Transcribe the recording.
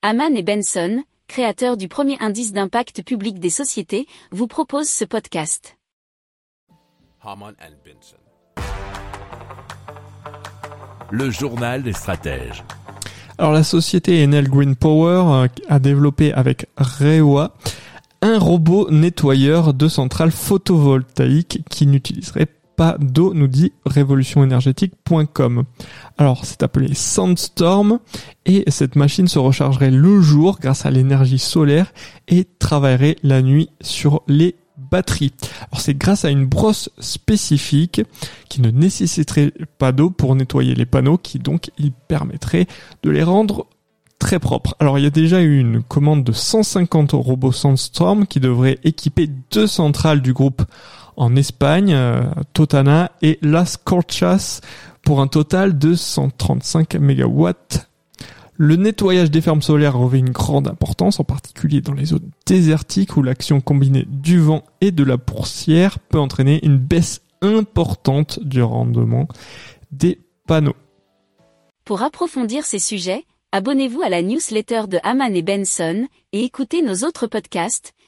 Haman et Benson, créateurs du premier indice d'impact public des sociétés, vous proposent ce podcast. Haman and Benson. Le journal des stratèges. Alors la société Enel Green Power euh, a développé avec Rewa un robot nettoyeur de centrales photovoltaïques qui n'utiliserait pas d'eau, nous dit révolutionénergétique.com. Alors c'est appelé Sandstorm et cette machine se rechargerait le jour grâce à l'énergie solaire et travaillerait la nuit sur les batteries. Alors c'est grâce à une brosse spécifique qui ne nécessiterait pas d'eau pour nettoyer les panneaux qui donc il permettrait de les rendre très propres. Alors il y a déjà eu une commande de 150 robots Sandstorm qui devraient équiper deux centrales du groupe en Espagne, euh, Totana et Las Corchas pour un total de 135 MW le nettoyage des fermes solaires revêt une grande importance, en particulier dans les zones désertiques où l'action combinée du vent et de la poussière peut entraîner une baisse importante du rendement des panneaux. Pour approfondir ces sujets, abonnez-vous à la newsletter de Haman et Benson et écoutez nos autres podcasts